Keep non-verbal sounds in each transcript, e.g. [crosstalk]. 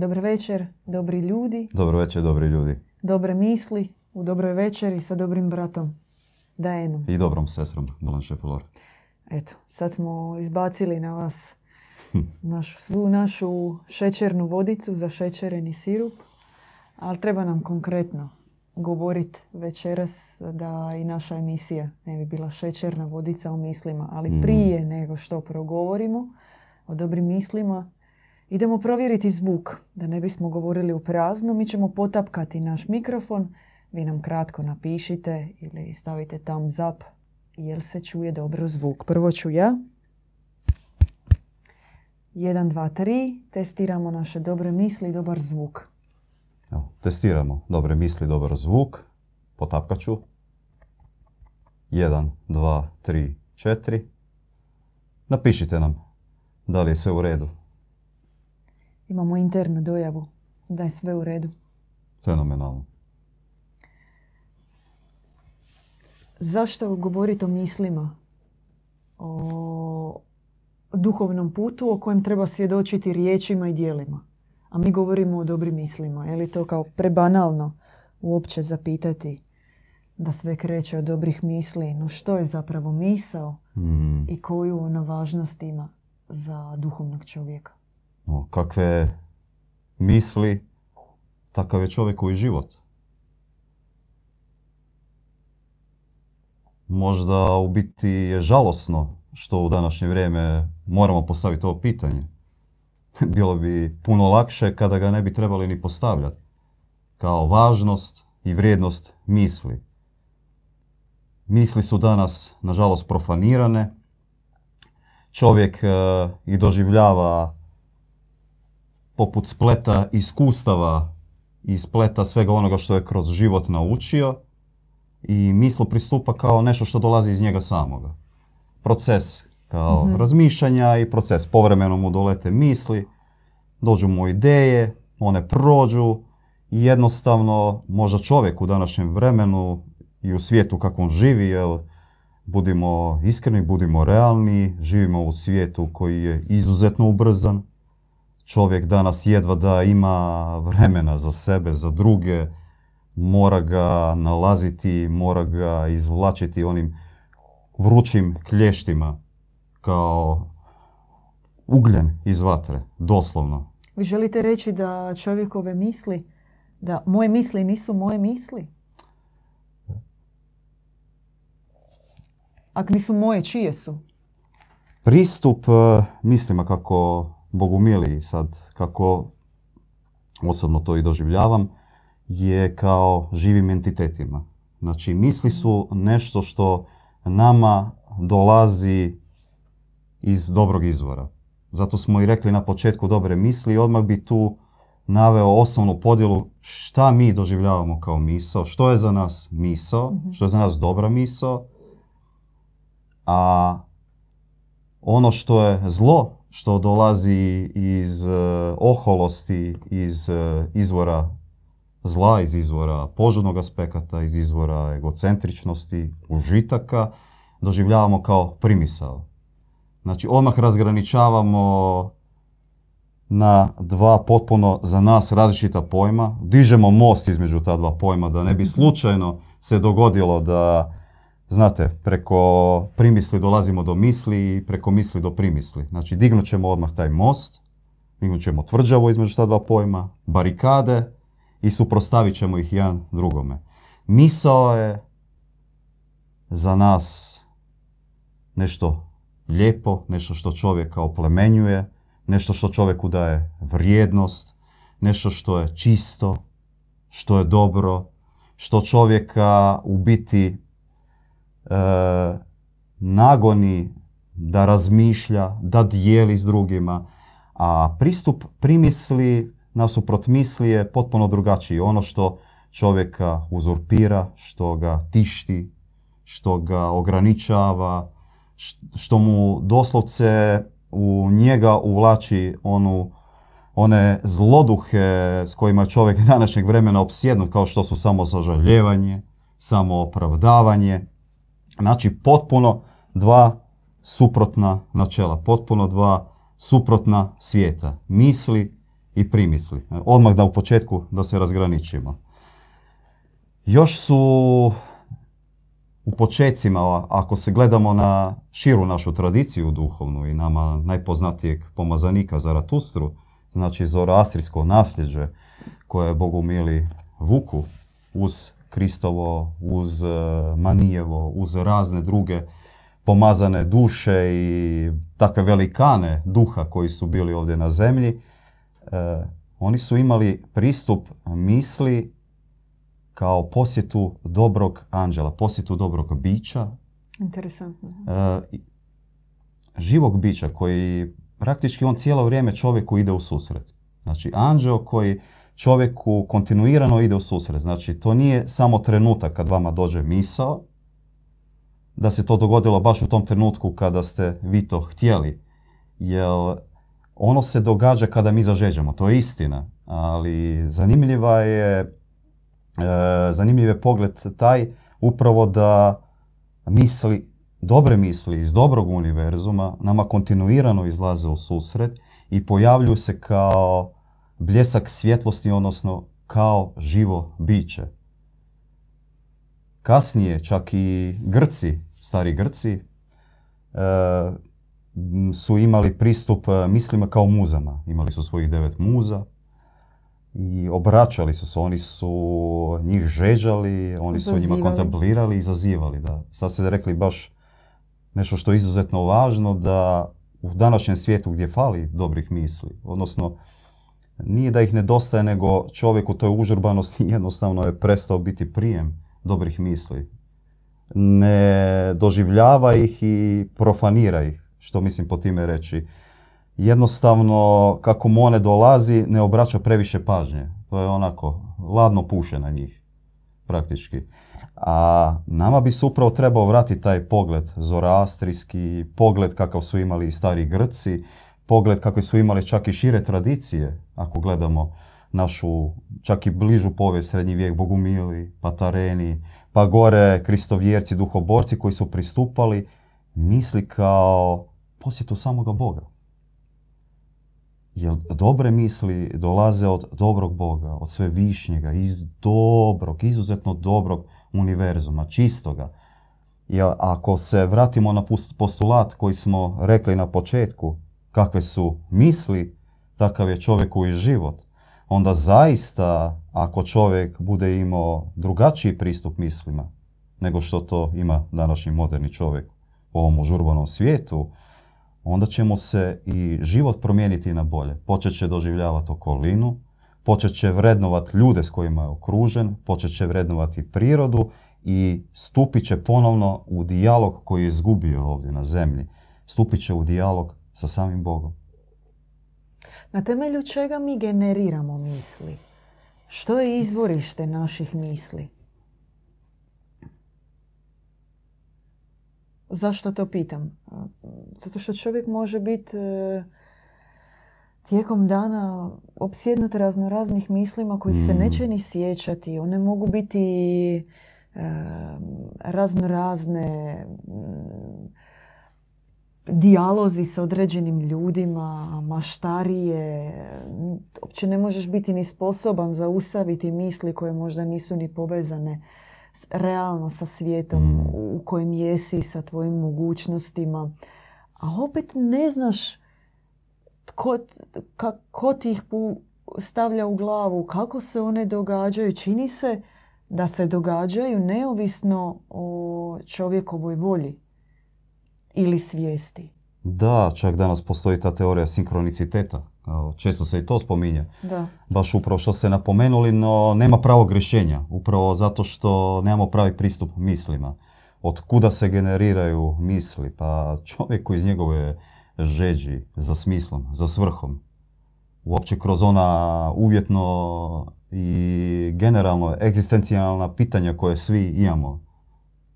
Dobar večer, dobri ljudi, Dobro večer, dobri ljudi. dobre misli u dobroj večeri sa dobrim bratom Dajenom. I dobrom sestrom, Blanche Flor. Eto, sad smo izbacili na vas naš, svu našu šećernu vodicu za šećereni sirup, ali treba nam konkretno govoriti večeras da i naša emisija ne bi bila šećerna vodica o mislima, ali Mhm. prije nego što progovorimo o dobrim mislima, idemo provjeriti zvuk, da ne bismo govorili u prazno. Mi ćemo potapkati naš mikrofon, vi nam kratko napišite ili stavite thumbs up jel se čuje dobro zvuk. Prvo ću ja. 1, 2, 3. Testiramo naše dobre misli i dobar zvuk. Evo, testiramo dobre misli, dobar zvuk. Potapkat ću. 1, 2, 3, 4. Napišite nam da li je sve u redu. Imamo internu dojavu da je sve u redu. Fenomenalno. Zašto govoriti o mislima? O duhovnom putu o kojem treba svjedočiti riječima i dijelima. A mi govorimo o dobrim mislima. Je li to kao prebanalno uopće zapitati da sve kreće od dobrih misli? No što je zapravo misao Mm, i koju ona važnost ima za duhovnog čovjeka? Kakve misli, takav je čovjekovi život. Možda u biti je žalosno što u današnje vrijeme moramo postaviti ovo pitanje. [laughs] Bilo bi puno lakše kada ga ne bi trebali ni postavljati. Kao važnost i vrijednost misli. Misli su danas, nažalost, profanirane. Čovjek e, ih doživljava poput spleta iskustava i spleta svega onoga što je kroz život naučio i mislu pristupa kao nešto što dolazi iz njega samoga. Proces kao Mhm. razmišljanja i proces. Povremeno mu dolete misli, dođu mu ideje, one prođu i jednostavno možda čovjek u današnjem vremenu i u svijetu kakvom živi, jel, budimo iskreni, budimo realni, živimo u svijetu koji je izuzetno ubrzan, čovjek danas jedva da ima vremena za sebe, za druge, mora ga nalaziti, mora ga izvlačiti onim vrućim klještima kao ugljen iz vatre, doslovno. Vi želite reći da čovjekove misli, da moje misli nisu moje misli? Ako nisu moje, čije su? Pristup e, mislima kako Bogumili sad, kako osobno to i doživljavam, je kao živim entitetima. Znači, misli su nešto što nama dolazi iz dobrog izvora. Zato smo i rekli na početku dobre misli i odmah bi tu naveo osnovnu podjelu šta mi doživljavamo kao misao, što je za nas misao, Mhm. što je za nas dobra misao, a ono što je zlo, što dolazi iz e, oholosti, iz e, izvora zla, iz izvora požudnog aspekata, iz izvora egocentričnosti, užitaka, doživljavamo kao primisao. Znači, odmah razgraničavamo na dva potpuno za nas različita pojma, dižemo most između ta dva pojma da ne bi slučajno se dogodilo da, znate, preko primisli dolazimo do misli i preko misli do primisli. Znači, dignut ćemo odmah taj most, dignut ćemo tvrđavo između ta dva pojma, barikade i suprostavit ćemo ih jedan drugome. Misao je za nas nešto lijepo, nešto što čovjeka oplemenjuje, nešto što čovjeku daje vrijednost, nešto što je čisto, što je dobro, što čovjeka u biti nagoni da razmišlja, da dijeli s drugima, a pristup primisli nasuprot misli je potpuno drugačiji. Ono što čovjeka uzurpira, što ga tišti, što ga ograničava, što mu doslovce u njega uvlači onu, one zloduhe s kojima je čovjek [laughs] današnjeg vremena opsjednut, kao što su samo sažaljevanje, samo opravdavanje. Znači, potpuno dva suprotna načela, potpuno dva suprotna svijeta. Misli i primisli. Odmah da u početku da se razgraničimo. Još su u počecima, ako se gledamo na širu našu tradiciju duhovnu i nama najpoznatijeg pomazanika Zaratustru, znači zoroastrijsko nasljeđe koje je Bogumili vuku uz Kristovo, uz e, Manijevo, uz razne druge pomazane duše i takve velikane duha koji su bili ovdje na zemlji, e, oni su imali pristup misli kao posjetu dobrog anđela, posjetu dobrog bića. Interesantno. E, živog bića koji praktički on cijelo vrijeme čovjeku ide u susret. Znači, anđeo koji čovjeku kontinuirano ide u susret. Znači, to nije samo trenutak kad vama dođe misao, da se to dogodilo baš u tom trenutku kada ste vi to htjeli. Jer ono se događa kada mi zažeđemo, to je istina. Ali zanimljiva je, e, zanimljiv je pogled taj upravo da misli, dobre misli iz dobrog univerzuma nama kontinuirano izlaze u susret i pojavljuju se kao bljesak svjetlosti, odnosno kao živo biće. Kasnije čak i Grci, stari Grci, e, su imali pristup e, mislima kao muzama. Imali su svojih devet muza i obraćali su se. Oni su njih žeđali, oni su njima kontemplirali i zazivali. Da. Sad ste rekli baš nešto što je izuzetno važno da u današnjem svijetu gdje fali dobrih misli, odnosno nije da ih nedostaje, nego čovjek u toj užurbanosti jednostavno je prestao biti prijem dobrih misli. Ne doživljava ih i profanira ih, što mislim po time reći. Jednostavno, kako mu one dolazi, ne obraća previše pažnje. To je onako, ladno puše na njih, praktički. A nama bi se upravo trebao vratiti taj pogled zoroastrijski, pogled kakav su imali i stari Grci, pogled kakve su imali čak i šire tradicije, ako gledamo našu čak i bližu povijest, srednji vijek, Bogumili, Patareni, pa gore kristovjerci, duhoborci koji su pristupali misli kao posjetu samoga Boga. Jer dobre misli dolaze od dobrog Boga, od sve višnjega, iz dobrog, izuzetno dobrog univerzuma, čistoga. Jer ako se vratimo na postulat koji smo rekli na početku, kakve su misli, takav je čovjeku i život. Onda zaista, ako čovjek bude imao drugačiji pristup mislima, nego što to ima današnji moderni čovjek u ovom užurbanom svijetu, onda će mu se i život promijeniti na bolje. Počet će doživljavati okolinu, počet će vrednovati ljude s kojima je okružen, počet će vrednovati prirodu i stupit će ponovno u dijalog koji je izgubio ovdje na zemlji. Stupit će u dijalog sa samim Bogom. Na temelju čega mi generiramo misli? Što je izvorište naših misli? Zašto to pitam? Zato što čovjek može biti e, tijekom dana opsjednut razno raznih mislima koji se mm. neće ni sjećati. One mogu biti e, razno razne dijalozi s određenim ljudima, maštarije. Uopće ne možeš biti ni sposoban zaustaviti misli koje možda nisu ni povezane realno sa svijetom mm. u kojem jesi, sa tvojim mogućnostima. A opet ne znaš tko, ko ti ih stavlja u glavu, kako se one događaju. Čini se da se događaju neovisno o čovjekovoj volji ili svijesti. Da, čak danas postoji ta teorija sinkroniciteta. Često se i to spominje. Da. Baš upravo što ste napomenuli, no nema pravog rješenja. Upravo zato što nemamo pravi pristup mislima. Od kuda se generiraju misli? Pa čovjek iz njegove žeđi za smislom, za svrhom. Uopće kroz ona uvjetno i generalno egzistencijalna pitanja koje svi imamo.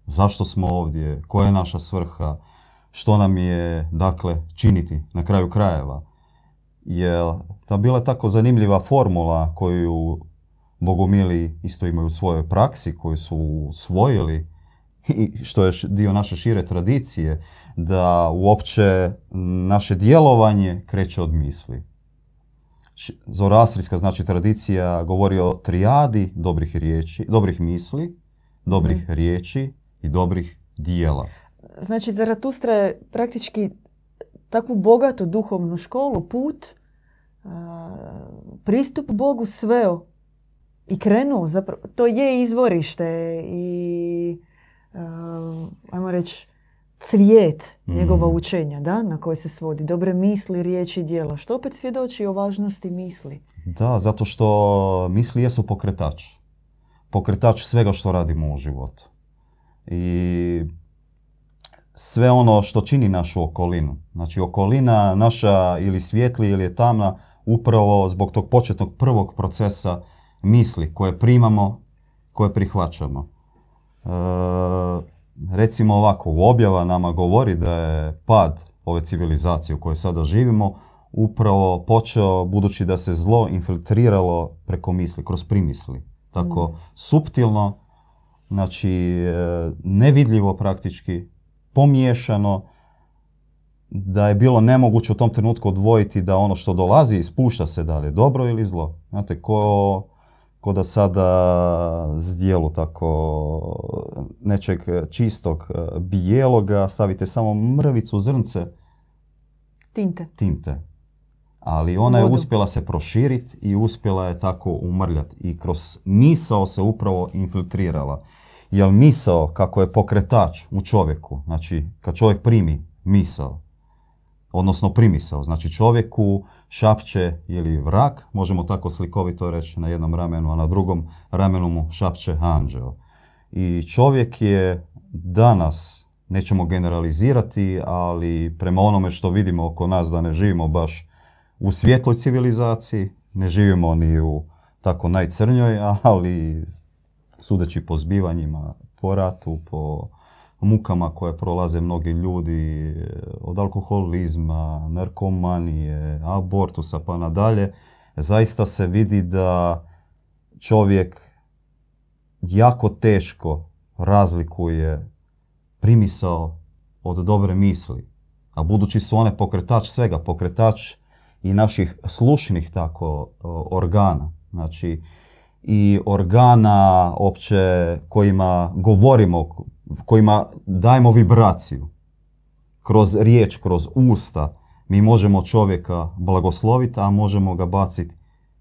Zašto smo ovdje? Koja je naša svrha? Što nam je, dakle, činiti na kraju krajeva. Jer ta bila tako zanimljiva formula koju bogomili isto imaju u svojoj praksi, koju su usvojili i što je dio naše šire tradicije, da uopće naše djelovanje kreće od misli. Zoroastrijska znači tradicija govori o trijadi dobrih riječi, dobrih misli, dobrih Mhm. riječi i dobrih dijela. Znači, Zaratustra je praktički takvu bogatu duhovnu školu, put, pristup Bogu sveo i krenuo. Zapravo, to je izvorište i, ajmo reći, cvijet njegova Mhm. učenja, da, na koje se svodi. Dobre misli, riječi i djela. Što opet svjedoči o važnosti misli. Da, zato što misli jesu pokretač. Pokretač svega što radimo u životu. I sve ono što čini našu okolinu. Znači okolina naša ili svijetli ili je tamna upravo zbog tog početnog prvog procesa misli koje primamo, koje prihvaćamo. E, recimo ovako, u objava nama govori da je pad ove civilizacije u kojoj sada živimo upravo počeo budući da se zlo infiltriralo preko misli, kroz primisli. Tako Mm. suptilno, znači e, nevidljivo praktički, pomiješano, da je bilo nemoguće u tom trenutku odvojiti da ono što dolazi ispušta se da li je dobro ili zlo. Znate, ko, ko da sada zdjelu tako nečeg čistog e, bijeloga stavite samo mrvicu zrnce Tinte. tinte. Ali ona je uspjela se proširiti i uspjela je tako umrljati. I kroz misao se upravo infiltrirala. Jer misao, kako je pokretač u čovjeku, znači kad čovjek primi misao, odnosno primisao, znači čovjeku šapće ili vrak, možemo tako slikovito reći na jednom ramenu, a na drugom ramenu mu šapće anđeo. I čovjek je danas, nećemo generalizirati, ali prema onome što vidimo oko nas da ne živimo baš u svjetloj civilizaciji, ne živimo ni u tako najcrnjoj, [laughs] ali sudeći po zbivanjima, po ratu, po mukama koje prolaze mnogi ljudi, od alkoholizma, narkomanije, abortusa pa nadalje, zaista se vidi da čovjek jako teško razlikuje primisao od dobre misli. A budući su one pokretač svega, pokretač i naših slušnih tako organa. Znači i organa opće kojima govorimo, kojima dajemo vibraciju. Kroz riječ, kroz usta mi možemo čovjeka blagosloviti, a možemo ga baciti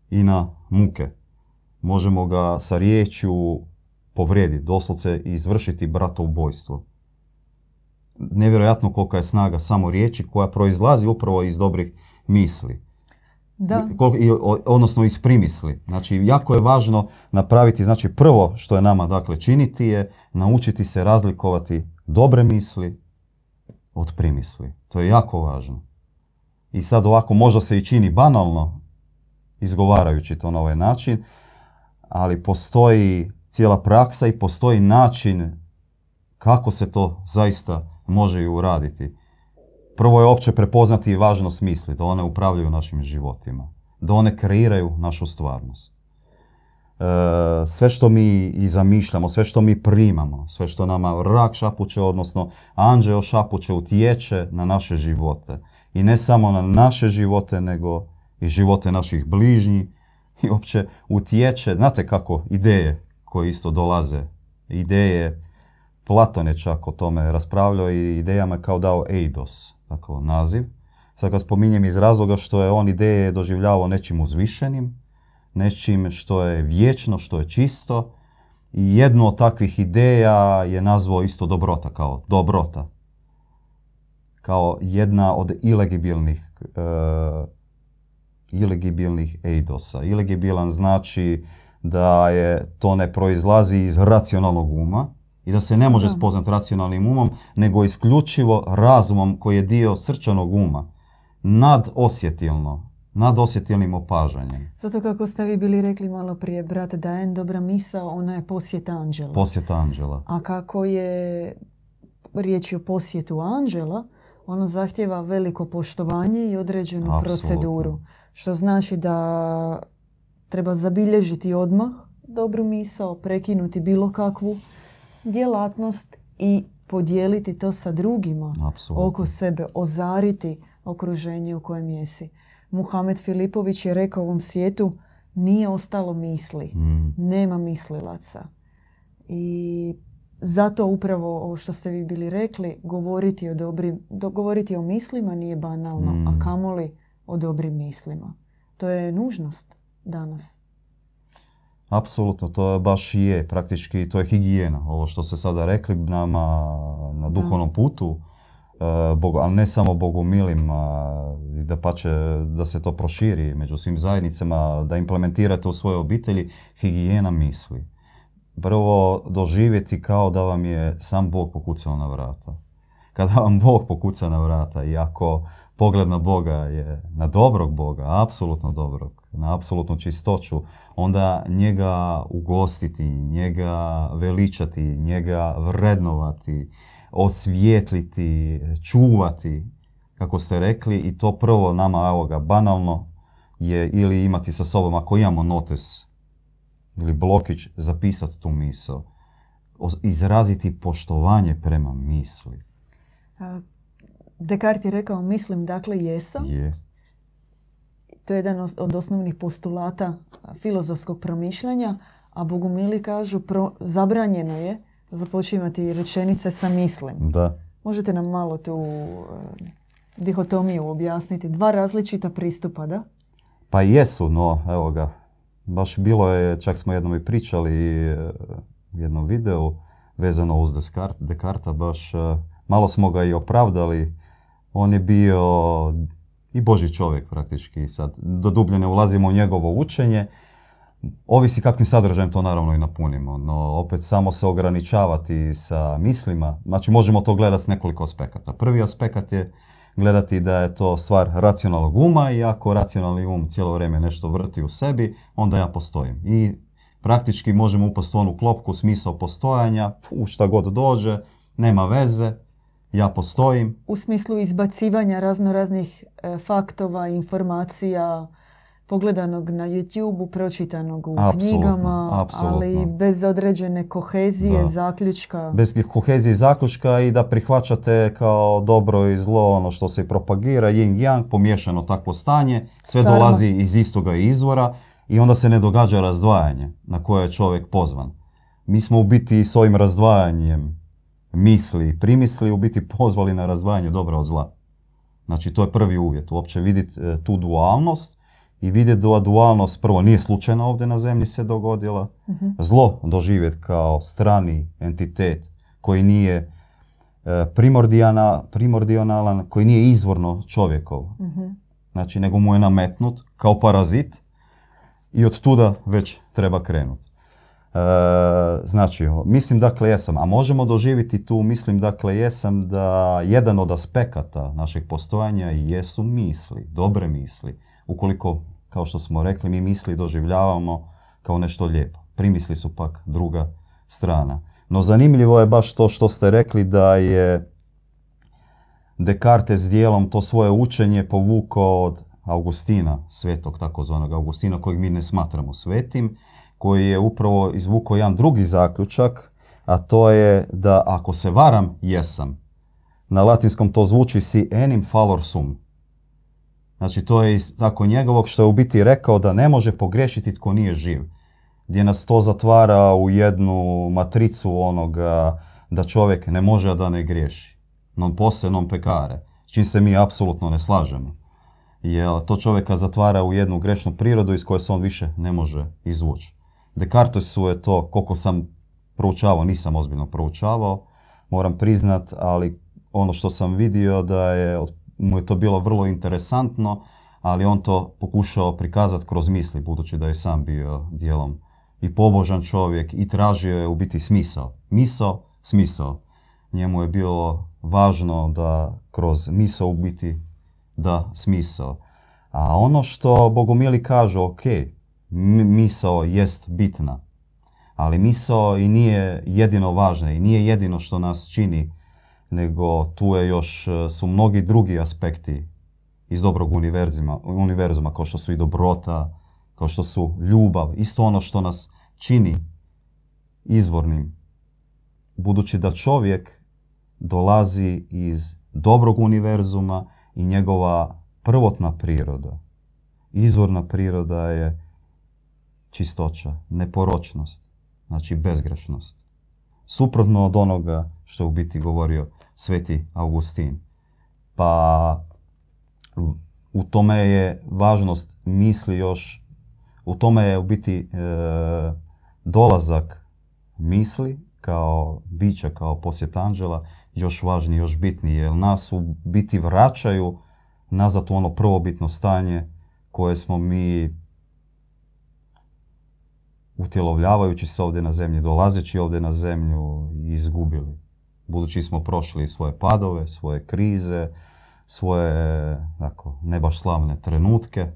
i na muke. Možemo ga sa riječju povrijediti, doslovce izvršiti bratovbojstvo. Nevjerojatno kolika je snaga samo riječi koja proizlazi upravo iz dobrih misli. Da. Kol- i, odnosno iz primisli. Znači, jako je važno napraviti, znači prvo što je nama dakle činiti je naučiti se razlikovati dobre misli od primisli. To je jako važno. I sad ovako možda se i čini banalno izgovarajući to na ovaj način, ali postoji cijela praksa i postoji način kako se to zaista može i uraditi. Prvo je opće prepoznati važnost misli, da one upravljaju našim životima, da one kreiraju našu stvarnost. E, sve što mi i zamišljamo, sve što mi primamo, sve što nama rak šapuće, odnosno anđeo šapuće, utječe na naše živote. I ne samo na naše živote, nego i živote naših bližnjih. I opće utječe, znate kako, ideje koje isto dolaze, ideje, Platon je čak o tome raspravljao i idejama je kao dao eidos, tako naziv. Sad ga spominjem iz razloga što je on ideje doživljavao nečim uzvišenim, nečim što je vječno, što je čisto. I jednu od takvih ideja je nazvao isto dobrota, kao dobrota. Kao jedna od ilegibilnih, e, ilegibilnih eidosa. Ilegibilan znači da je to ne proizlazi iz racionalnog uma i da se ne može spoznati racionalnim umom, nego isključivo razumom koji je dio srčanog uma, nadosjetilno, nadosjetilnim opažanjem. Zato kako ste vi bili rekli malo prije, brate, da je dobra misao, ona je posjet anđela. Posjeta anđela. A kako je riječ je o posjetu anđela, ono zahtjeva veliko poštovanje i određenu Apsolutno. proceduru. Što znači da treba zabilježiti odmah dobru misao, prekinuti bilo kakvu djelatnost i podijeliti to sa drugima Apsolutno. oko sebe, ozariti okruženje u kojem jesi. Muhamed Filipović je rekao ovom svijetu nije ostalo misli, Mm. nema mislilaca. I zato upravo ovo što ste vi bili rekli, govoriti o, dobrim, do- govoriti o mislima nije banalno, Mm. a kamoli o dobrim mislima. To je nužnost danas. Apsolutno, to baš i je, praktički to je higijena. Ovo što ste sada rekli nama na duhovnom putu, e, Bogu, ali ne samo bogumilima, i da pače da se to proširi među svim zajednicama, da implementirate u svoje obitelji higijena misli. Prvo doživjeti kao da vam je sam Bog pokucao na vrata. Kada vam Bog pokuca na vrata i ako pogled na Boga je na dobrog Boga, apsolutno dobrog, na apsolutnu čistoću, onda njega ugostiti, njega veličati, njega vrednovati, osvijetliti, čuvati, kako ste rekli, i to prvo nama, evo ga, banalno je ili imati sa sobom, ako imamo notes ili blokić, zapisati tu misao. Izraziti poštovanje prema misli. Descartes je rekao mislim dakle jesam. Je. To je jedan od osnovnih postulata filozofskog promišljanja, a bogumili kažu pro, zabranjeno je započimati rečenice sa mislim. Da. Možete nam malo tu e, dihotomiju objasniti? Dva različita pristupa, da? Pa jesu, no evo ga. Baš bilo je, čak smo jednom i pričali e, u jednom videu vezano uz Descartes, Descarta, baš e, malo smo ga i opravdali. On je bio i Boži čovjek praktički. Sad, do dublje ne ulazimo u njegovo učenje. Ovisi kakvim sadržajem to naravno i napunimo, no opet samo se ograničavati sa mislima. Znači možemo to gledati s nekoliko aspekata. Prvi aspekt je gledati da je to stvar racionalnog uma i ako racionalni um cijelo vrijeme nešto vrti u sebi, onda ja postojim. I praktički možemo upasti u onu klopku smisao postojanja, fu, šta god dođe, nema veze, ja postojim, U smislu izbacivanja razno raznih e, faktova, informacija, pogledanog na YouTube, pročitanog u Apsolutno, knjigama, apsolutno. ali bez određene kohezije, Da. zaključka. bez kohezije i zaključka i da prihvaćate kao dobro i zlo ono što se propagira, yin yang, pomiješano takvo stanje, sve Sarma. dolazi iz istoga izvora i onda se ne događa razdvajanje na koje je čovjek pozvan. Mi smo u biti s ovim razdvajanjem misli i primisli u biti pozvali na razdvajanje dobra od zla. Znači to je prvi uvjet, uopće vidjeti tu dualnost i vidjeti da dualnost prvo nije slučajno ovdje na zemlji se dogodila, Mhm. zlo doživjeti kao strani entitet koji nije e, primordionalan, koji nije izvorno čovjekov, Mhm. znači nego mu je nametnut kao parazit i od tuda već treba krenuti. Znači, mislim dakle jesam, a možemo doživjeti tu, mislim dakle jesam da jedan od aspekata našeg postojanja jesu misli, dobre misli. Ukoliko, kao što smo rekli, mi misli doživljavamo kao nešto lijepo. Primisli su pak druga strana. No zanimljivo je baš to što ste rekli da je Descartes s dijelom to svoje učenje povukao od Augustina, svetog takozvanog Augustina, kojeg mi ne smatramo svetim, koji je upravo izvukao jedan drugi zaključak, a to je da ako se varam, jesam. Na latinskom to zvuči si enim falor sum. Znači to je iz tako njegovog što je u biti rekao da ne može pogriješiti tko nije živ. Gdje nas to zatvara u jednu matricu onoga da čovjek ne može da ne griješi. Non posse, non pecare. S čim se mi apsolutno ne slažemo. Jer to čovjeka zatvara u jednu grešnu prirodu iz koje se on više ne može izvući. Descartesu je to, koliko sam proučavao, nisam ozbiljno proučavao, moram priznat, ali ono što sam vidio da je, mu je to bilo vrlo interesantno, ali on to pokušao prikazati kroz misli, budući da je sam bio dijelom i pobožan čovjek i tražio je u biti smisao. Misao, smisao. Njemu je bilo važno da kroz misao u biti da smisao. A ono što bogomili kažu, ok, misao jest bitna, ali misao i nije jedino važna i nije jedino što nas čini, nego tu je još, e, su mnogi drugi aspekti iz dobrog univerzuma, univerzuma kao što su i dobrota, kao što su ljubav, isto ono što nas čini izvornim. Budući da čovjek dolazi iz dobrog univerzuma i njegova prvotna priroda Izvorna priroda je čistoća, neporočnost, znači bezgrešnost. Suprotno od onoga što je u biti govorio sveti Augustin. Pa u tome je važnost misli još, u tome je u biti e, dolazak misli kao bića, kao posjet anđela još važniji, još bitniji, jer nas u biti vraćaju nazad u ono prvobitno stanje koje smo mi utjelovljavajući se ovdje na zemlji, dolazeći ovdje na zemlju izgubili. Budući smo prošli svoje padove, svoje krize, svoje tako, ne baš slavne trenutke.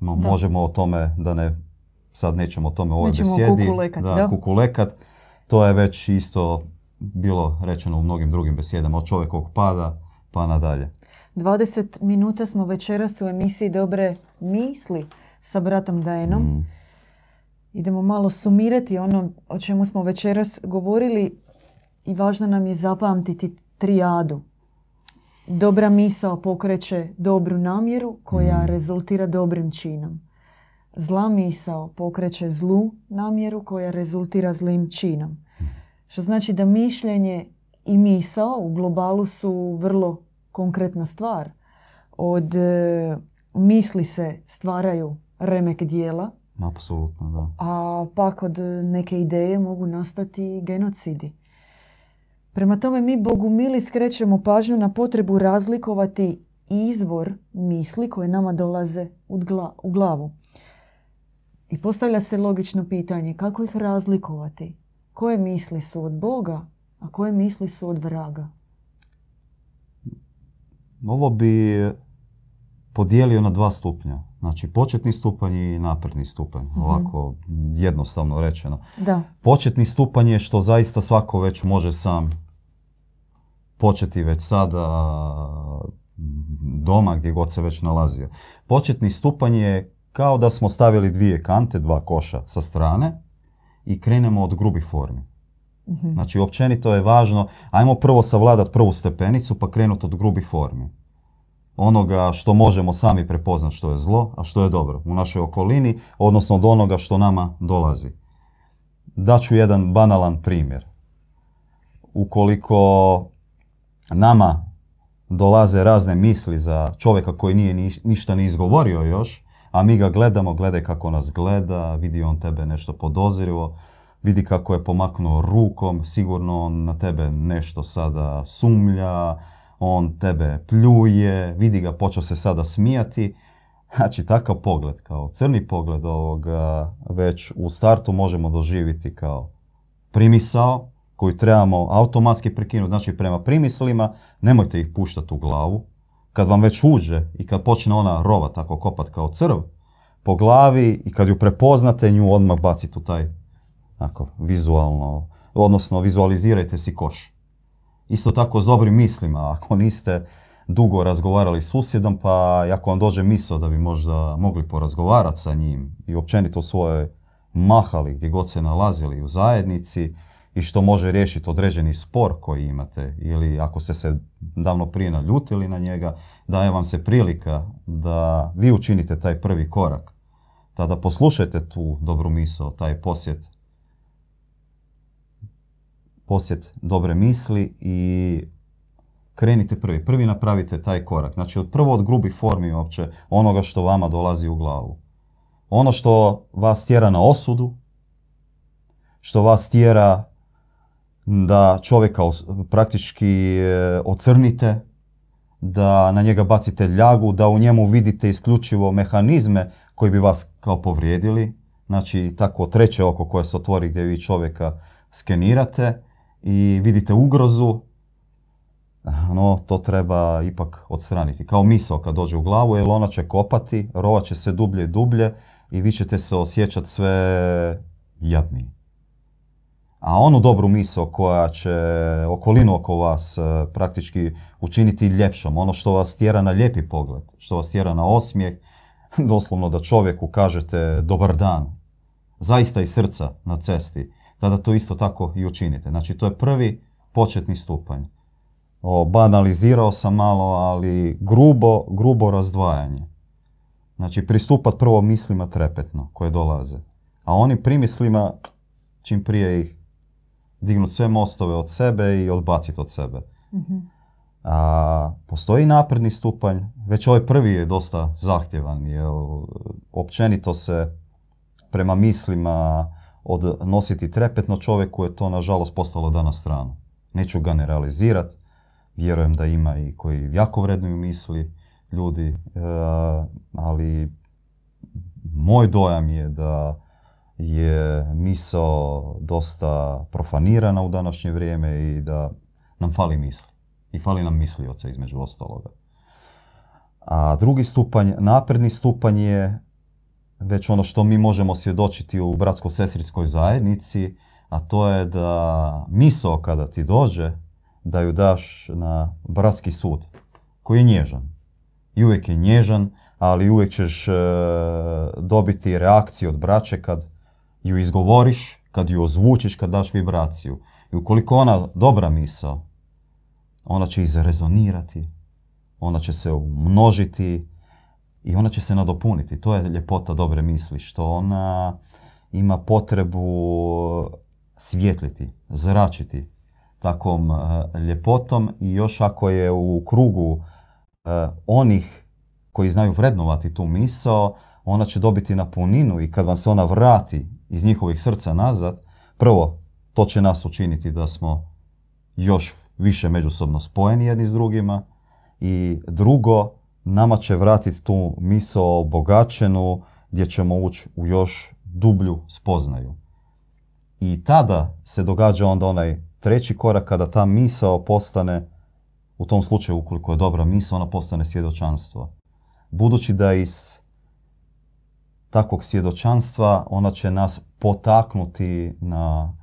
Možemo o tome, da ne, sad nećemo o tome u ovoj besjedi. Kukulekat, da, da, kukulekat. To je već isto bilo rečeno u mnogim drugim besjedama od čovjekovog pada pa nadalje. 20 minuta smo večeras u emisiji Dobre misli sa bratom Dajenom. Mm. Idemo malo sumirati ono o čemu smo večeras govorili i važno nam je zapamtiti trijadu. Dobra misao pokreće dobru namjeru koja mm. rezultira dobrim činom. Zla misao pokreće zlu namjeru koja rezultira zlim činom. Što znači da mišljenje i misao u globalu su vrlo konkretna stvar. Od e, misli se stvaraju remek dijela. Apsolutno, da. A pak od neke ideje mogu nastati genocidi. Prema tome mi Bogu mili skrećemo pažnju na potrebu razlikovati izvor misli koje nama dolaze u glavu. I postavlja se logično pitanje kako ih razlikovati. Koje misli su od Boga, a koje misli su od vraga? Ovo bi podijelio na dva stupnja. Znači početni stupanj i napredni stupanj. mm Ovako jednostavno rečeno. Da. Početni stupanj je što zaista svako već može sam početi već sada doma gdje god se već nalazio. Početni stupanj je kao da smo stavili dvije kante, dva koša sa strane i krenemo od grubih formi. mm Znači, općenito je važno, ajmo prvo savladati prvu stepenicu pa krenuti od grubih formi. Onoga što možemo sami prepoznati što je zlo, a što je dobro u našoj okolini, odnosno od onoga što nama dolazi. Daću jedan banalan primjer. Ukoliko nama dolaze razne misli za čovjeka koji nije ništa ni izgovorio još, a mi ga gledamo, gledaj kako nas gleda, vidi on tebe nešto podozrivo, vidi kako je pomaknuo rukom, sigurno on na tebe nešto sada sumlja, on tebe pljuje, vidi ga, počeo se sada smijati. Znači, takav pogled, kao crni pogled ovoga, već u startu možemo doživjeti kao primisao, koju trebamo automatski prekinuti. Znači, prema primislima, nemojte ih puštati u glavu. Kad vam već uđe i kad počne ona rova tako kopat kao crv po glavi i kad ju prepoznate, nju odmah bacite u taj ako, vizualno, odnosno vizualizirajte si koš. Isto tako s dobrim mislima, ako niste dugo razgovarali s susjedom, pa ako vam dođe misao da bi možda mogli porazgovarati sa njim i općenito svoje mahali gdje god se nalazili u zajednici, i što može riješiti određeni spor koji imate ili ako ste se davno prije naljutili na njega, daje vam se prilika da vi učinite taj prvi korak. Tada poslušajte tu dobru misao, taj posjet posjet dobre misli i krenite prvi. Prvi napravite taj korak. Znači od prvo od grubih formi uopće onoga što vama dolazi u glavu. Ono što vas tjera na osudu, što vas tjera da čovjeka praktički e, ocrnite, da na njega bacite ljagu, da u njemu vidite isključivo mehanizme koji bi vas kao povrijedili. Znači, tako treće oko koje se otvori gdje vi čovjeka skenirate i vidite ugrozu, no to treba ipak odstraniti. Kao misao kad dođe u glavu, jer ona će kopati, rova će se dublje i dublje i vi ćete se osjećati sve jadniji. A onu dobru misao koja će okolinu oko vas e, praktički učiniti ljepšom, ono što vas tjera na lijepi pogled, što vas tjera na osmijeh, doslovno da čovjeku kažete dobar dan, zaista iz srca na cesti, tada to isto tako i učinite. Znači to je prvi početni stupanj. O, banalizirao sam malo, ali grubo, grubo razdvajanje. Znači, pristupat prvo mislima trepetno koje dolaze. A onim primislima, čim prije ih dignut sve mostove od sebe i odbaciti od sebe. Mhm. A, postoji napredni stupanj, već ovaj prvi je dosta zahtjevan, jer općenito se prema mislima odnositi trepetno čovjeku je to nažalost postalo da na stranu. Neću ga ne realizirati, vjerujem da ima i koji jako vrednuju misli ljudi, e, ali moj dojam je da je misao dosta profanirana u današnje vrijeme i da nam fali misli. I fali nam mislioca između ostaloga. A drugi stupanj, napredni stupanj je već ono što mi možemo svjedočiti u bratsko-sestrinskoj zajednici, a to je da misao kada ti dođe, da ju daš na bratski sud, koji je nježan. I uvijek je nježan, ali uvijek ćeš e, dobiti reakciju od braće kad ju izgovoriš, kad ju ozvučiš, kad daš vibraciju. I ukoliko ona dobra misao, ona će izrezonirati, ona će se umnožiti i ona će se nadopuniti. To je ljepota dobre misli, što ona ima potrebu svjetliti, zračiti takvom e, ljepotom. I još ako je u krugu e, onih koji znaju vrednovati tu misao, ona će dobiti na puninu i kad vam se ona vrati iz njihovih srca nazad, prvo, to će nas učiniti da smo još više međusobno spojeni jedni s drugima. I drugo, nama će vratiti tu misao obogaćenu gdje ćemo ući u još dublju spoznaju. I tada se događa onda onaj treći korak kada ta misao postane, u tom slučaju ukoliko je dobra misao, ona postane svjedočanstvo. Budući da iz takvog svjedočanstva ona će nas potaknuti na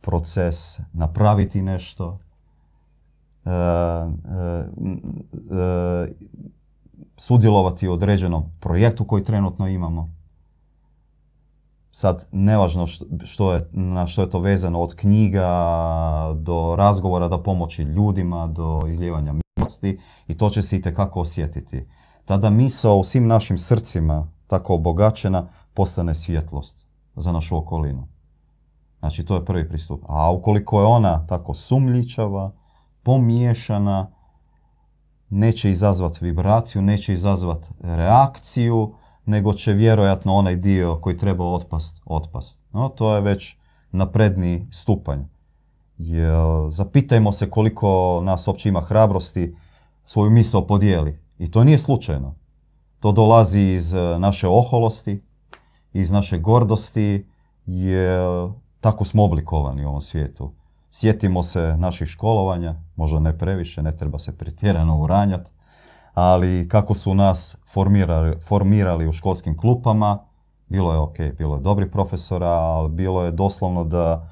proces, napraviti nešto, e, e, e, sudjelovati u određenom projektu koji trenutno imamo. Sad, nevažno što je, na što je to vezano od knjiga do razgovora, do pomoći ljudima, do izljevanja milosti i to će se i osjetiti. Tada misao u svim našim srcima, tako obogaćena, postane svjetlost za našu okolinu. Znači, to je prvi pristup. A ukoliko je ona tako sumljičava, pomiješana, neće izazvati vibraciju, neće izazvati reakciju, nego će vjerojatno onaj dio koji treba otpast, otpast. No, to je već napredni stupanj. Jer zapitajmo se koliko nas uopće ima hrabrosti svoju misao podijeli. I to nije slučajno. To dolazi iz e, naše oholosti, iz naše gordosti, jer tako smo oblikovani u ovom svijetu. Sjetimo se naših školovanja, možda ne previše, ne treba se pretjerano uranjati, ali kako su nas formirali, formirali u školskim klupama, bilo je ok, bilo je dobri profesora, ali bilo je doslovno da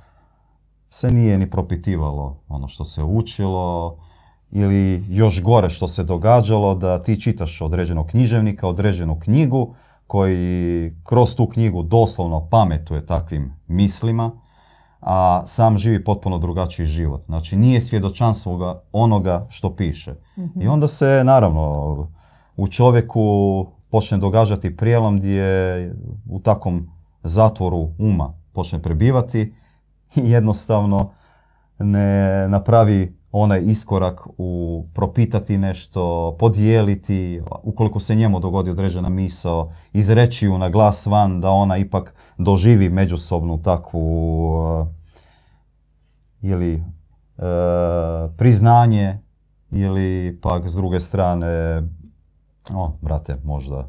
se nije ni propitivalo ono što se učilo ili još gore što se događalo da ti čitaš određenog književnika, određenu knjigu koji kroz tu knjigu doslovno pametuje takvim mislima a sam živi potpuno drugačiji život. Znači nije svjedočanstvo onoga što piše. I onda se naravno u čovjeku počne događati prijelom gdje u takvom zatvoru uma počne prebivati i jednostavno ne napravi onaj iskorak u propitati nešto, podijeliti, ukoliko se njemu dogodi određena misao, izreći ju na glas van da ona ipak doživi međusobnu takvu uh, ili uh, priznanje ili pak s druge strane o, brate, možda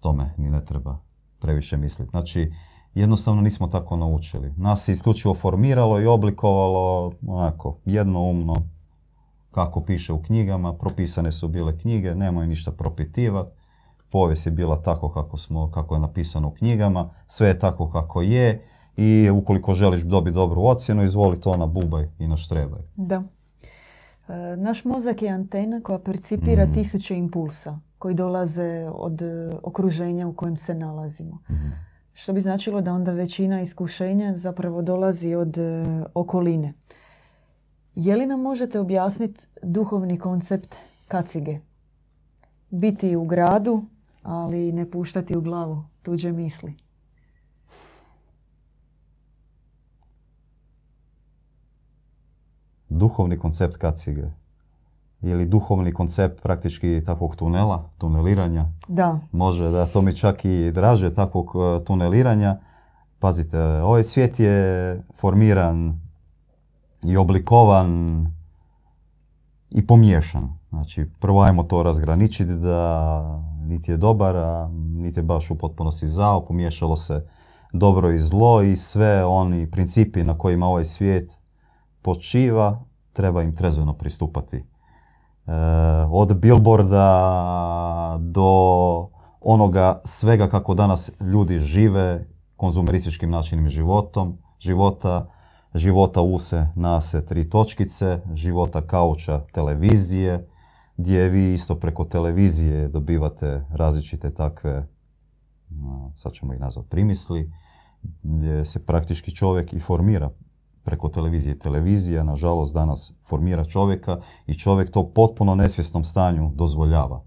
tome ni ne treba previše misliti. Znači, jednostavno nismo tako naučili. Nas se isključivo formiralo i oblikovalo onako jednoumno kako piše u knjigama, propisane su bile knjige, nemoj ništa propitivati. Povijest je bila tako kako, smo, kako je napisano u knjigama, sve je tako kako je i ukoliko želiš dobiti dobru ocjenu, izvoli to na bubaj i na štrebaj. Da. E, naš mozak je antena koja percipira mm. tisuće impulsa koji dolaze od e, okruženja u kojem se nalazimo. Mhm. Što bi značilo da onda većina iskušenja zapravo dolazi od e, okoline. Je li nam možete objasniti duhovni koncept kacige? Biti u gradu ali ne puštati u glavu tuđe misli. Duhovni koncept kacige ili duhovni koncept praktički takvog tunela, tuneliranja. Da. Može, da, to mi čak i draže takvog e, tuneliranja. Pazite, ovaj svijet je formiran i oblikovan i pomiješan. Znači, prvo ajmo to razgraničiti da niti je dobar, a niti je baš u potpunosti zao, pomiješalo se dobro i zlo i sve oni principi na kojima ovaj svijet počiva, treba im trezveno pristupati. E, od billboarda do onoga svega kako danas ljudi žive konzumerističkim načinim životom, života, života use, nase, tri točkice, života kauča, televizije, gdje vi isto preko televizije dobivate različite takve, sad ćemo ih nazvati primisli, gdje se praktički čovjek i formira preko televizije. Televizija, nažalost, danas formira čovjeka i čovjek to potpuno nesvjesnom stanju dozvoljava.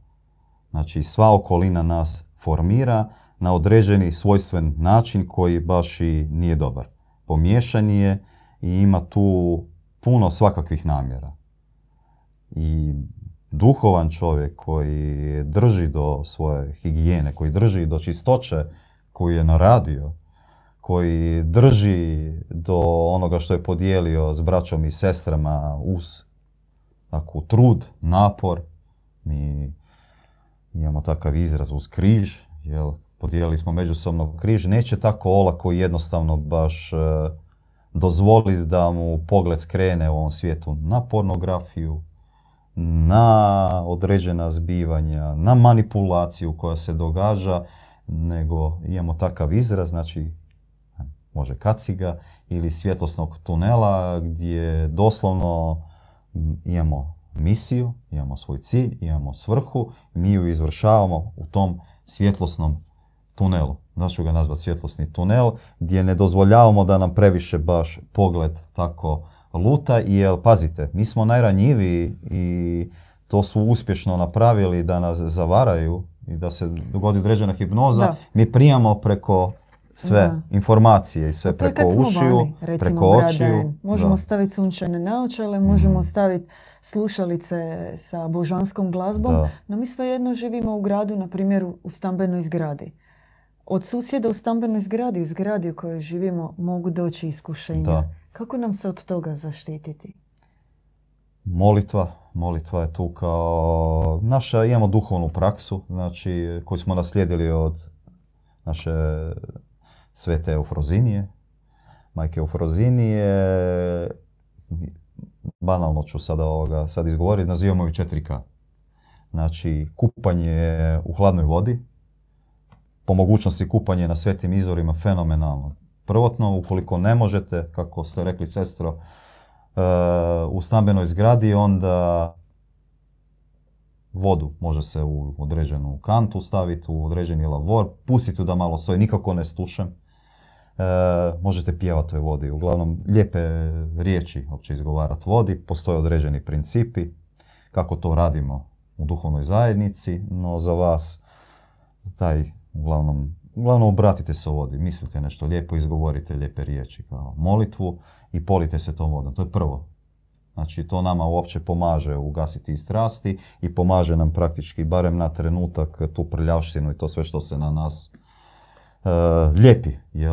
Znači, sva okolina nas formira na određeni svojstven način koji baš i nije dobar. Pomiješan je i ima tu puno svakakvih namjera. I duhovan čovjek koji drži do svoje higijene, koji drži do čistoće koju je naradio, koji drži do onoga što je podijelio s braćom i sestrama uz tako, trud, napor. Mi imamo takav izraz uz križ, jel, podijelili smo međusobno križ. Neće tako olako jednostavno baš e, dozvoliti da mu pogled skrene u ovom svijetu na pornografiju, na određena zbivanja, na manipulaciju koja se događa, nego imamo takav izraz, znači može kaciga ili svjetlosnog tunela gdje doslovno imamo misiju, imamo svoj cilj, imamo svrhu, mi ju izvršavamo u tom svjetlosnom tunelu. Da ću ga nazvati svjetlosni tunel, gdje ne dozvoljavamo da nam previše baš pogled tako luta, jer pazite, mi smo najranjiviji i to su uspješno napravili da nas zavaraju i da se dogodi određena hipnoza, mi prijamo preko sve informacije i sve preko ušiju, preko očiju. Možemo staviti sunčane naočale, možemo mm. staviti slušalice sa božanskom glazbom, no mi svejedno živimo u gradu, na primjer u stambenoj zgradi. Od susjeda u stambenoj zgradi, u zgradi u kojoj živimo, mogu doći iskušenja. Kako nam se od toga zaštititi? Molitva. Molitva je tu kao naša, imamo duhovnu praksu, znači koju smo naslijedili od naše svete Eufrozinije, majke Eufrozinije, banalno ću sada ovoga sad izgovoriti, nazivamo ju 4K. Znači, kupanje u hladnoj vodi, po mogućnosti kupanje na svetim izvorima fenomenalno. Prvotno, ukoliko ne možete, kako ste rekli sestro, e, u stambenoj zgradi, onda vodu može se u određenu kantu staviti, u određeni lavor, pustiti da malo stoji, nikako ne stušem. E, možete pjevati toj vodi. Uglavnom, lijepe riječi uopće izgovarati vodi. Postoje određeni principi kako to radimo u duhovnoj zajednici, no za vas taj, uglavnom, uglavnom obratite se vodi, mislite nešto lijepo, izgovorite lijepe riječi kao molitvu i polite se tom vodom. To je prvo. Znači, to nama uopće pomaže ugasiti i strasti i pomaže nam praktički, barem na trenutak, tu prljavštinu i to sve što se na nas uh, lijepi. Jer,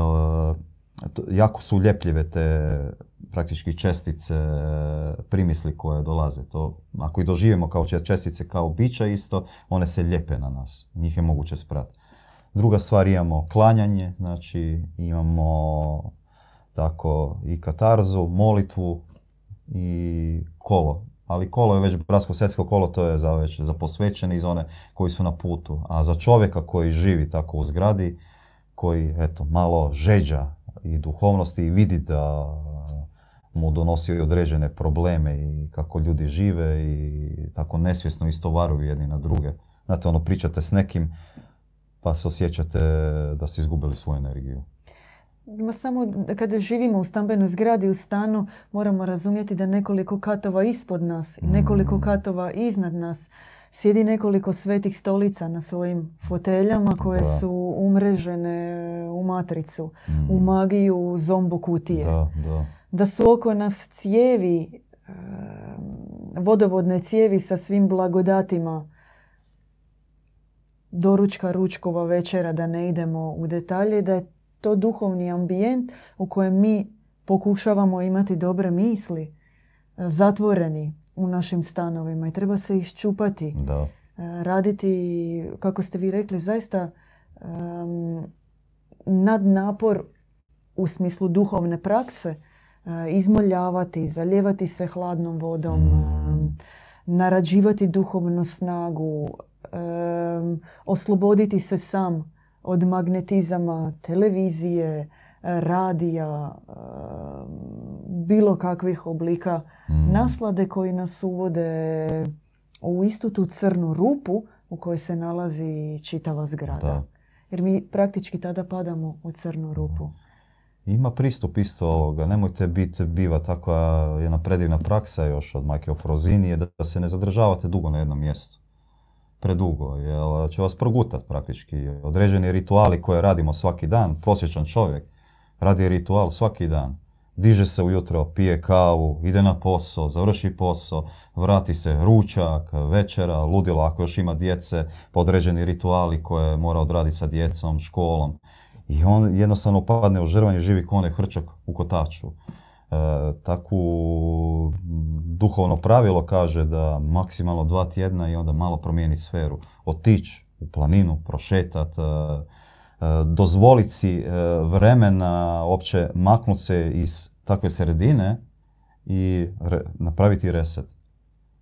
jako su ljepljive te praktički čestice, primisli koje dolaze. To, ako ih doživimo kao čestice, kao bića isto, one se lijepe na nas. Njih je moguće sprati. Druga stvar imamo klanjanje, znači imamo tako i katarzu, molitvu i kolo. Ali kolo je već brasko-svetsko kolo, to je za već za posvećene iz one koji su na putu. A za čovjeka koji živi tako u zgradi, koji eto, malo žeđa i duhovnosti i vidi da mu donosi određene probleme i kako ljudi žive i tako nesvjesno istovaruju jedni na druge. Znate, ono, pričate s nekim pa se osjećate da ste izgubili svoju energiju. Ma samo kada živimo u stambenoj zgradi u stanu moramo razumjeti da nekoliko katova ispod nas i nekoliko mm. katova iznad nas sjedi nekoliko svetih stolica na svojim foteljama koje Da. su umrežene u matricu, u Mm. magiju zombo kutije. Da, da. Da su oko nas cijevi, e, vodovodne cijevi sa svim blagodatima, doručka, ručkova, večera, da ne idemo u detalje, da je to duhovni ambijent u kojem mi pokušavamo imati dobre misli, e, zatvoreni u našim stanovima i treba se iščupati, Da. e, raditi, kako ste vi rekli, zaista em, nadnapor u smislu duhovne prakse, e, izmoljavati, zalijevati se hladnom vodom, em, narađivati duhovnu snagu, osloboditi se sam od magnetizama televizije, radija, bilo kakvih oblika Mm. naslade koji nas uvode u istu tu crnu rupu u kojoj se nalazi čitava zgrada. Da. Jer mi praktički tada padamo u crnu rupu. Ima pristup isto ovoga, nemojte biti biva takva jedna predivna praksa još od majke Ofrozinije da se ne zadržavate dugo na jednom mjestu. Predugo, jer će vas progutat praktički. Određeni rituali koje radimo svaki dan, prosječan čovjek radi ritual svaki dan. Diže se ujutro, pije kavu, ide na posao, završi posao, vrati se ručak, večera, ludilo ako još ima djece, pa određeni rituali koje mora odraditi sa djecom, školom. I on jednostavno padne u žrvanje, živi ko onaj hrčak u kotaču. E, takvu duhovno pravilo kaže da maksimalno dva tjedna i onda malo promijeniti sferu. Otići u planinu, prošetat, e, e, dozvolit si vremena opće maknut se iz takve sredine i re- napraviti reset.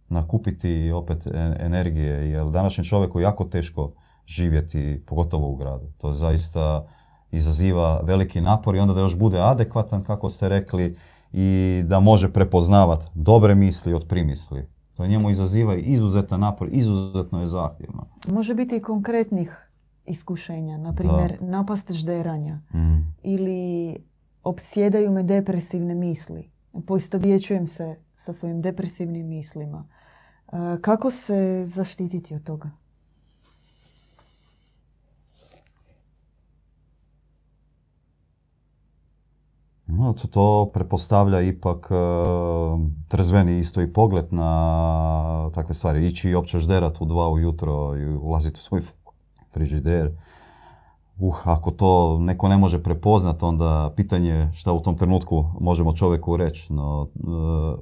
Nakupiti opet energije, jer današnjem čovjeku je jako teško živjeti, pogotovo u gradu. To zaista izaziva veliki napor i onda da još bude adekvatan, kako ste rekli, i da može prepoznavati dobre misli od primisli. To njemu izaziva izuzetan napor, izuzetno je zahtjevno. Može biti i konkretnih iskušenja, na primjer napast žderanja Mm. ili opsjedaju me depresivne misli. Poistovjećujem se sa svojim depresivnim mislima. E, Kako se zaštititi od toga? No, to, to prepostavlja ipak e, trezveni isto i pogled na takve stvari. Ići i opće žderat u dva ujutro i ulaziti u svoj frižider. Uh, ako to neko ne može prepoznat, onda pitanje je šta u tom trenutku možemo čovjeku reći. No, e,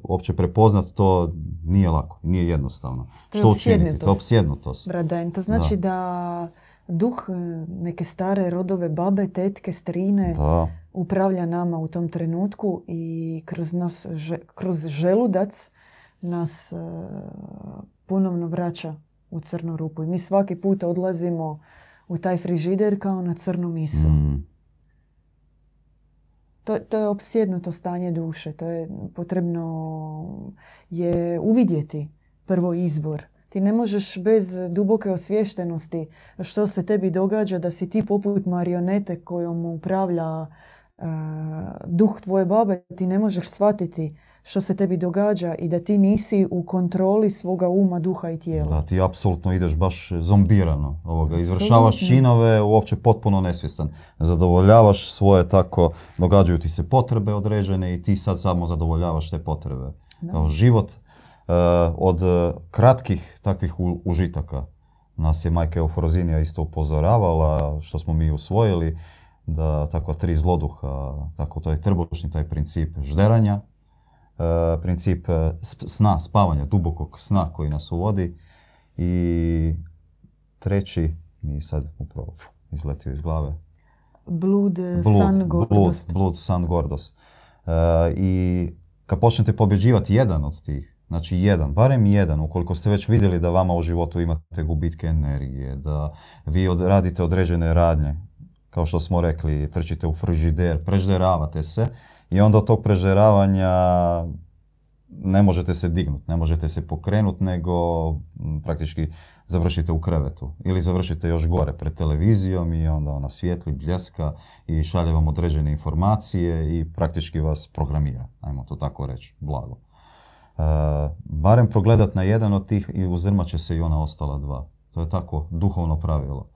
uopće prepoznat to nije lako, nije jednostavno. To je što učiniti? To je opsjednutost. opsjednutost. Bradain, to znači da. Duh e, neke stare rodove babe, tetke, strine Da, upravlja nama u tom trenutku i kroz, nas, kroz želudac nas e, ponovno vraća u crnu rupu. I mi svaki put odlazimo u taj frižider kao na crnu misu. mm, To, to je opsjednuto stanje duše. To je potrebno je uvidjeti prvo izvor. Ti ne možeš bez duboke osviještenosti što se tebi događa da si ti poput marionete kojom upravlja e, duh tvoje babe. Ti ne možeš shvatiti što se tebi događa i da ti nisi u kontroli svoga uma, duha i tijela. Da, ti apsolutno ideš baš zombirano. Ovoga. Izvršavaš činove uopće potpuno nesvjestan. Zadovoljavaš svoje tako, događaju ti se potrebe određene i ti sad samo zadovoljavaš te potrebe. Da. Kao život od e, kratkih takvih užitaka. Nas je majka Eufrozinija isto upozoravala, što smo mi usvojili, da takva tri zloduha, tako to je trbušni taj princip žderanja, e, princip sna, spavanja, dubokog sna koji nas uvodi i treći mi je sad upravo izletio iz glave. Blud, Blud, san, blud, gordost. blud, san, gordost. E, I kad počnete pobjeđivati jedan od tih, znači jedan, barem jedan, ukoliko ste već vidjeli da vama u životu imate gubitke energije, da vi od, radite određene radnje, kao što smo rekli, trčite u frižider, prežderavate se i onda od tog prežderavanja ne možete se dignuti, ne možete se pokrenuti, nego praktički završite u krevetu. Ili završite još gore pred televizijom i onda ona svijetli, bljeska i šalje vam određene informacije i praktički vas programira, ajmo to tako reći, blago. Barem progledat na jedan od tih i uzrmat će se i ona ostala dva. To je tako duhovno pravilo.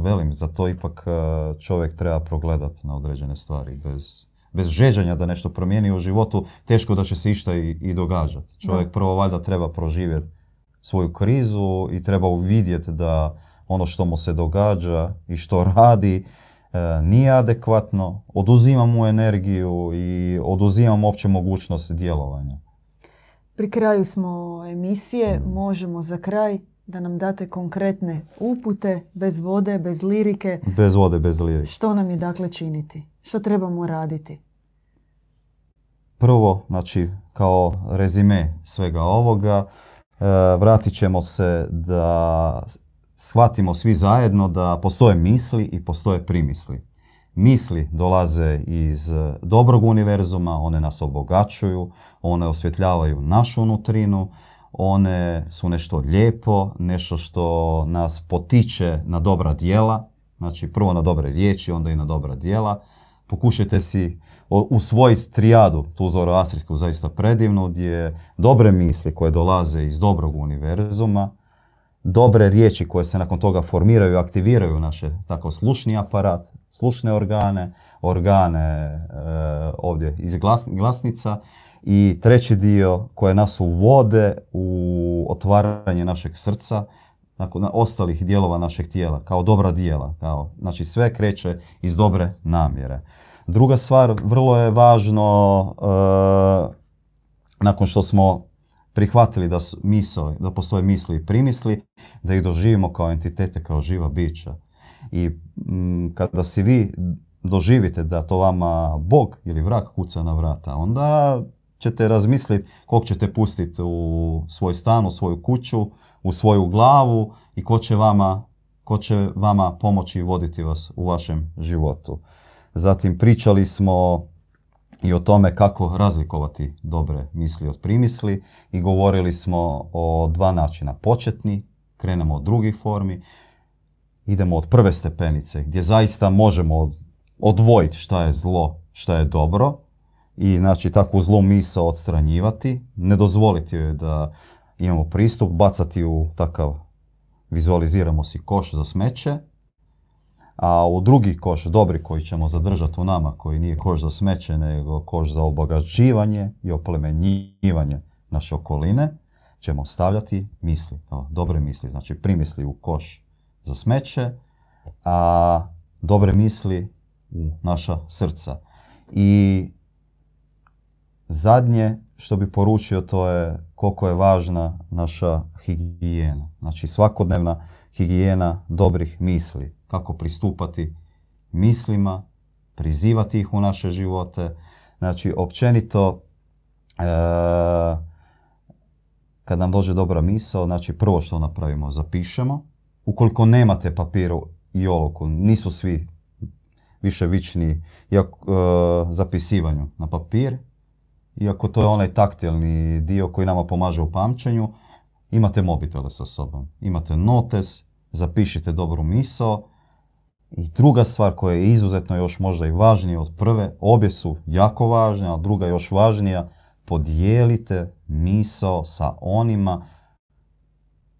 Velim, za to ipak e, čovjek treba progledat na određene stvari. Bez, bez žeđanja da nešto promijeni u životu, teško da će se išta i, i događati. Čovjek prvo valjda treba proživjeti svoju krizu i treba uvidjeti da ono što mu se događa i što radi e, nije adekvatno, oduzima mu energiju i oduzima mu uopće mogućnost djelovanja. Pri kraju smo emisije, možemo za kraj da nam date konkretne upute, bez vode, bez lirike. Bez vode, bez lirike. Što nam je dakle činiti? Što trebamo raditi? Prvo, znači, kao rezime svega ovoga, e, vratit ćemo se da shvatimo svi zajedno da postoje misli i postoje primisli. Misli dolaze iz dobrog univerzuma, one nas obogaćuju, one osvjetljavaju našu unutrinu, one su nešto lijepo, nešto što nas potiče na dobra djela, znači prvo na dobre riječi, onda i na dobra djela. Pokušajte si usvojiti trijadu, tu zoroastrijsku zaista predivnu, gdje dobre misli koje dolaze iz dobrog univerzuma, dobre riječi koje se nakon toga formiraju i aktiviraju naše tako slušni aparat, slušne organe, organe e, ovdje iz glasnica i treći dio koje nas uvode u otvaranje našeg srca, nakon ostalih dijelova našeg tijela, kao dobra dijela. Kao, znači sve kreće iz dobre namjere. Druga stvar, vrlo je važno, e, nakon što smo prihvatili da, su misao, da postoje misli i primisli, da ih doživimo kao entitete, kao živa bića. I kada si vi doživite da to vama Bog ili vrak kuca na vrata, onda ćete razmisliti kog ćete pustiti u svoj stan, u svoju kuću, u svoju glavu i ko će vama, ko će vama pomoći voditi vas u vašem životu. Zatim pričali smo i o tome kako razlikovati dobre misli od primisli i govorili smo o dva načina. Početni, krenemo od drugih formi, idemo od prve stepenice gdje zaista možemo odvojiti šta je zlo, šta je dobro i znači takvu zlu misao odstranjivati, ne dozvoliti joj da imamo pristup, bacati u takav, vizualiziramo si koš za smeće, a u drugi koš, dobri koji ćemo zadržati u nama, koji nije koš za smeće, nego koš za obogaćivanje i oplemenjivanje naše okoline, ćemo stavljati misli, dobre misli, znači primisli u koš za smeće, a dobre misli u naša srca. I Zadnje što bi poručio to je koliko je važna naša higijena. Znači svakodnevna higijena dobrih misli. Kako pristupati mislima, prizivati ih u naše živote. Znači općenito e, kad nam dođe dobra misao, znači prvo što napravimo, zapišemo. Ukoliko nemate papiru i oloku, nisu svi više vični e, zapisivanju na papir, iako to je onaj taktilni dio koji nama pomaže u pamćenju, imate mobitele sa sobom. Imate notes, zapišite dobru misao. I druga stvar koja je izuzetno još možda i važnija od prve, obje su jako važne, a druga još važnija, podijelite misao sa onima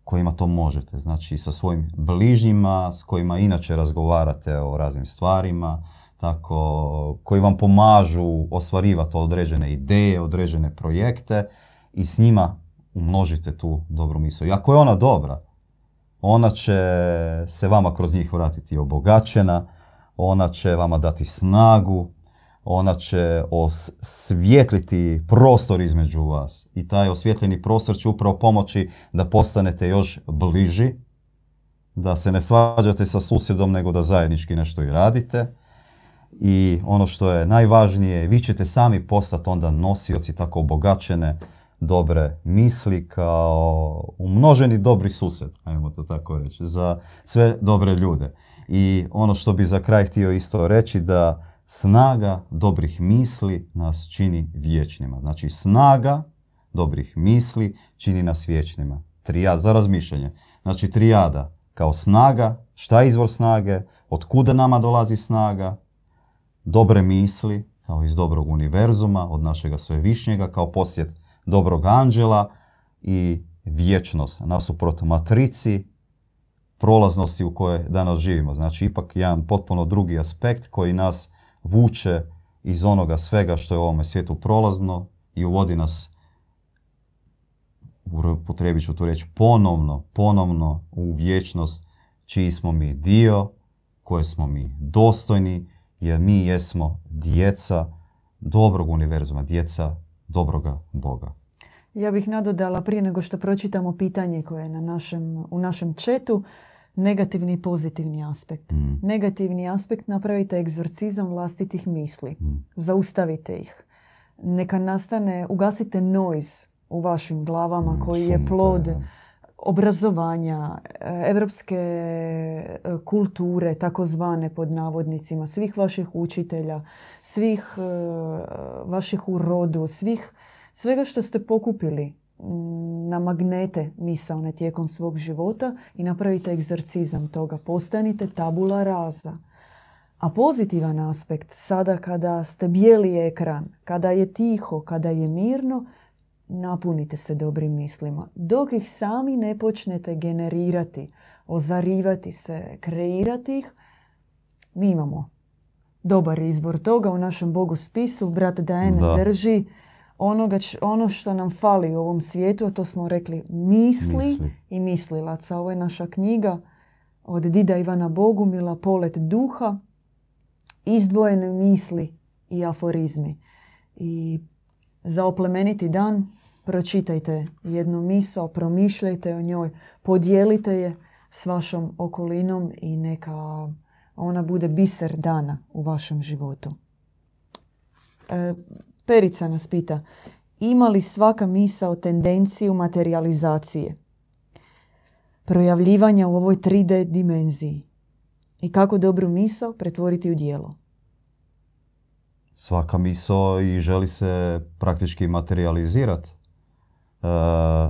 kojima to možete. Znači sa svojim bližnjima, s kojima inače razgovarate o raznim stvarima, tako, koji vam pomažu ostvarivati određene ideje, određene projekte i s njima umnožite tu dobru misao. I ako je ona dobra, ona će se vama kroz njih vratiti obogaćena, ona će vama dati snagu, ona će osvijetliti prostor između vas. I taj osvjetljeni prostor će upravo pomoći da postanete još bliži, da se ne svađate sa susjedom, nego da zajednički nešto i radite i ono što je najvažnije, vi ćete sami postati onda nosioci tako obogaćene dobre misli kao umnoženi dobri sused, ajmo to tako reći, za sve dobre ljude. I ono što bi za kraj htio isto reći da snaga dobrih misli nas čini vječnima. Znači snaga dobrih misli čini nas vječnima. Trijada, za razmišljanje. Znači trijada kao snaga, šta je izvor snage, od kuda nama dolazi snaga, dobre misli, kao iz dobrog univerzuma, od našega svevišnjega, kao posjet dobrog anđela i vječnost nasuprot matrici prolaznosti u kojoj danas živimo. Znači ipak jedan potpuno drugi aspekt koji nas vuče iz onoga svega što je u ovome svijetu prolazno i uvodi nas potrebit ću tu reći, ponovno, ponovno u vječnost čiji smo mi dio, koje smo mi dostojni, jer mi jesmo djeca dobrog univerzuma, djeca dobroga Boga. Ja bih nadodala prije nego što pročitamo pitanje koje je na našem, u našem četu, negativni i pozitivni aspekt. Mm. Negativni aspekt napravite egzorcizam vlastitih misli. Mm. Zaustavite ih. Neka nastane, ugasite noise u vašim glavama mm, koji je plod obrazovanja, evropske e, kulture, takozvane pod navodnicima, svih vaših učitelja, svih e, vaših urodu, svih, svega što ste pokupili mm, na magnete misaone tijekom svog života i napravite egzorcizam toga. Postanite tabula raza. A pozitivan aspekt, sada kada ste bijeli ekran, kada je tiho, kada je mirno, napunite se dobrim mislima. Dok ih sami ne počnete generirati, ozarivati se, kreirati ih, mi imamo dobar izbor toga u našem Bogu spisu. Brat Dajen drži onoga, ono što nam fali u ovom svijetu, a to smo rekli misli, misli. i mislilaca. Ovo je naša knjiga od Dida Ivana Bogumila, Polet duha, izdvojene misli i aforizmi. I za oplemeniti dan pročitajte jednu misao, promišljajte o njoj, podijelite je s vašom okolinom i neka ona bude biser dana u vašem životu. E, Perica nas pita, ima li svaka misao tendenciju materializacije? Projavljivanja u ovoj 3D dimenziji. I kako dobru misao pretvoriti u dijelo? Svaka misao i želi se praktički materializirati. E,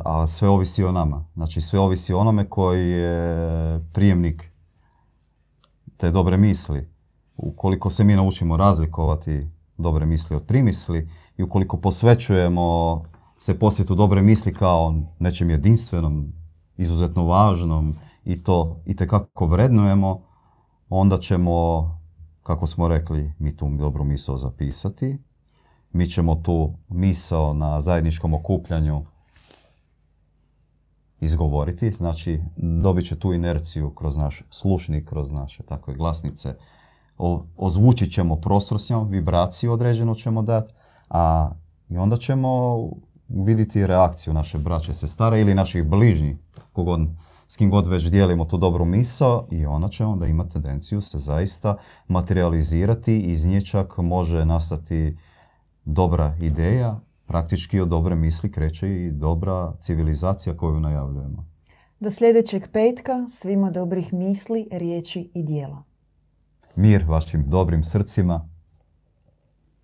a sve ovisi o nama. Znači sve ovisi o onome koji je prijemnik te dobre misli. Ukoliko se mi naučimo razlikovati dobre misli od primisli i ukoliko posvećujemo se posjetu dobre misli kao nečem jedinstvenom, izuzetno važnom i to i vrednujemo, onda ćemo kako smo rekli, mi tu dobru misao zapisati. Mi ćemo tu misao na zajedničkom okupljanju izgovoriti. Znači, dobit će tu inerciju kroz naš slušnik, kroz naše takve glasnice. O, ozvučit ćemo prostor s njom, vibraciju određenu ćemo dati, a i onda ćemo vidjeti reakciju naše braće, sestara ili naših bližnjih, kogod s kim god već dijelimo tu dobru misao i ona će onda imati tendenciju se zaista materializirati i iz nje čak može nastati dobra ideja, praktički od dobre misli kreće i dobra civilizacija koju najavljujemo. Do sljedećeg petka svima dobrih misli, riječi i dijela. Mir vašim dobrim srcima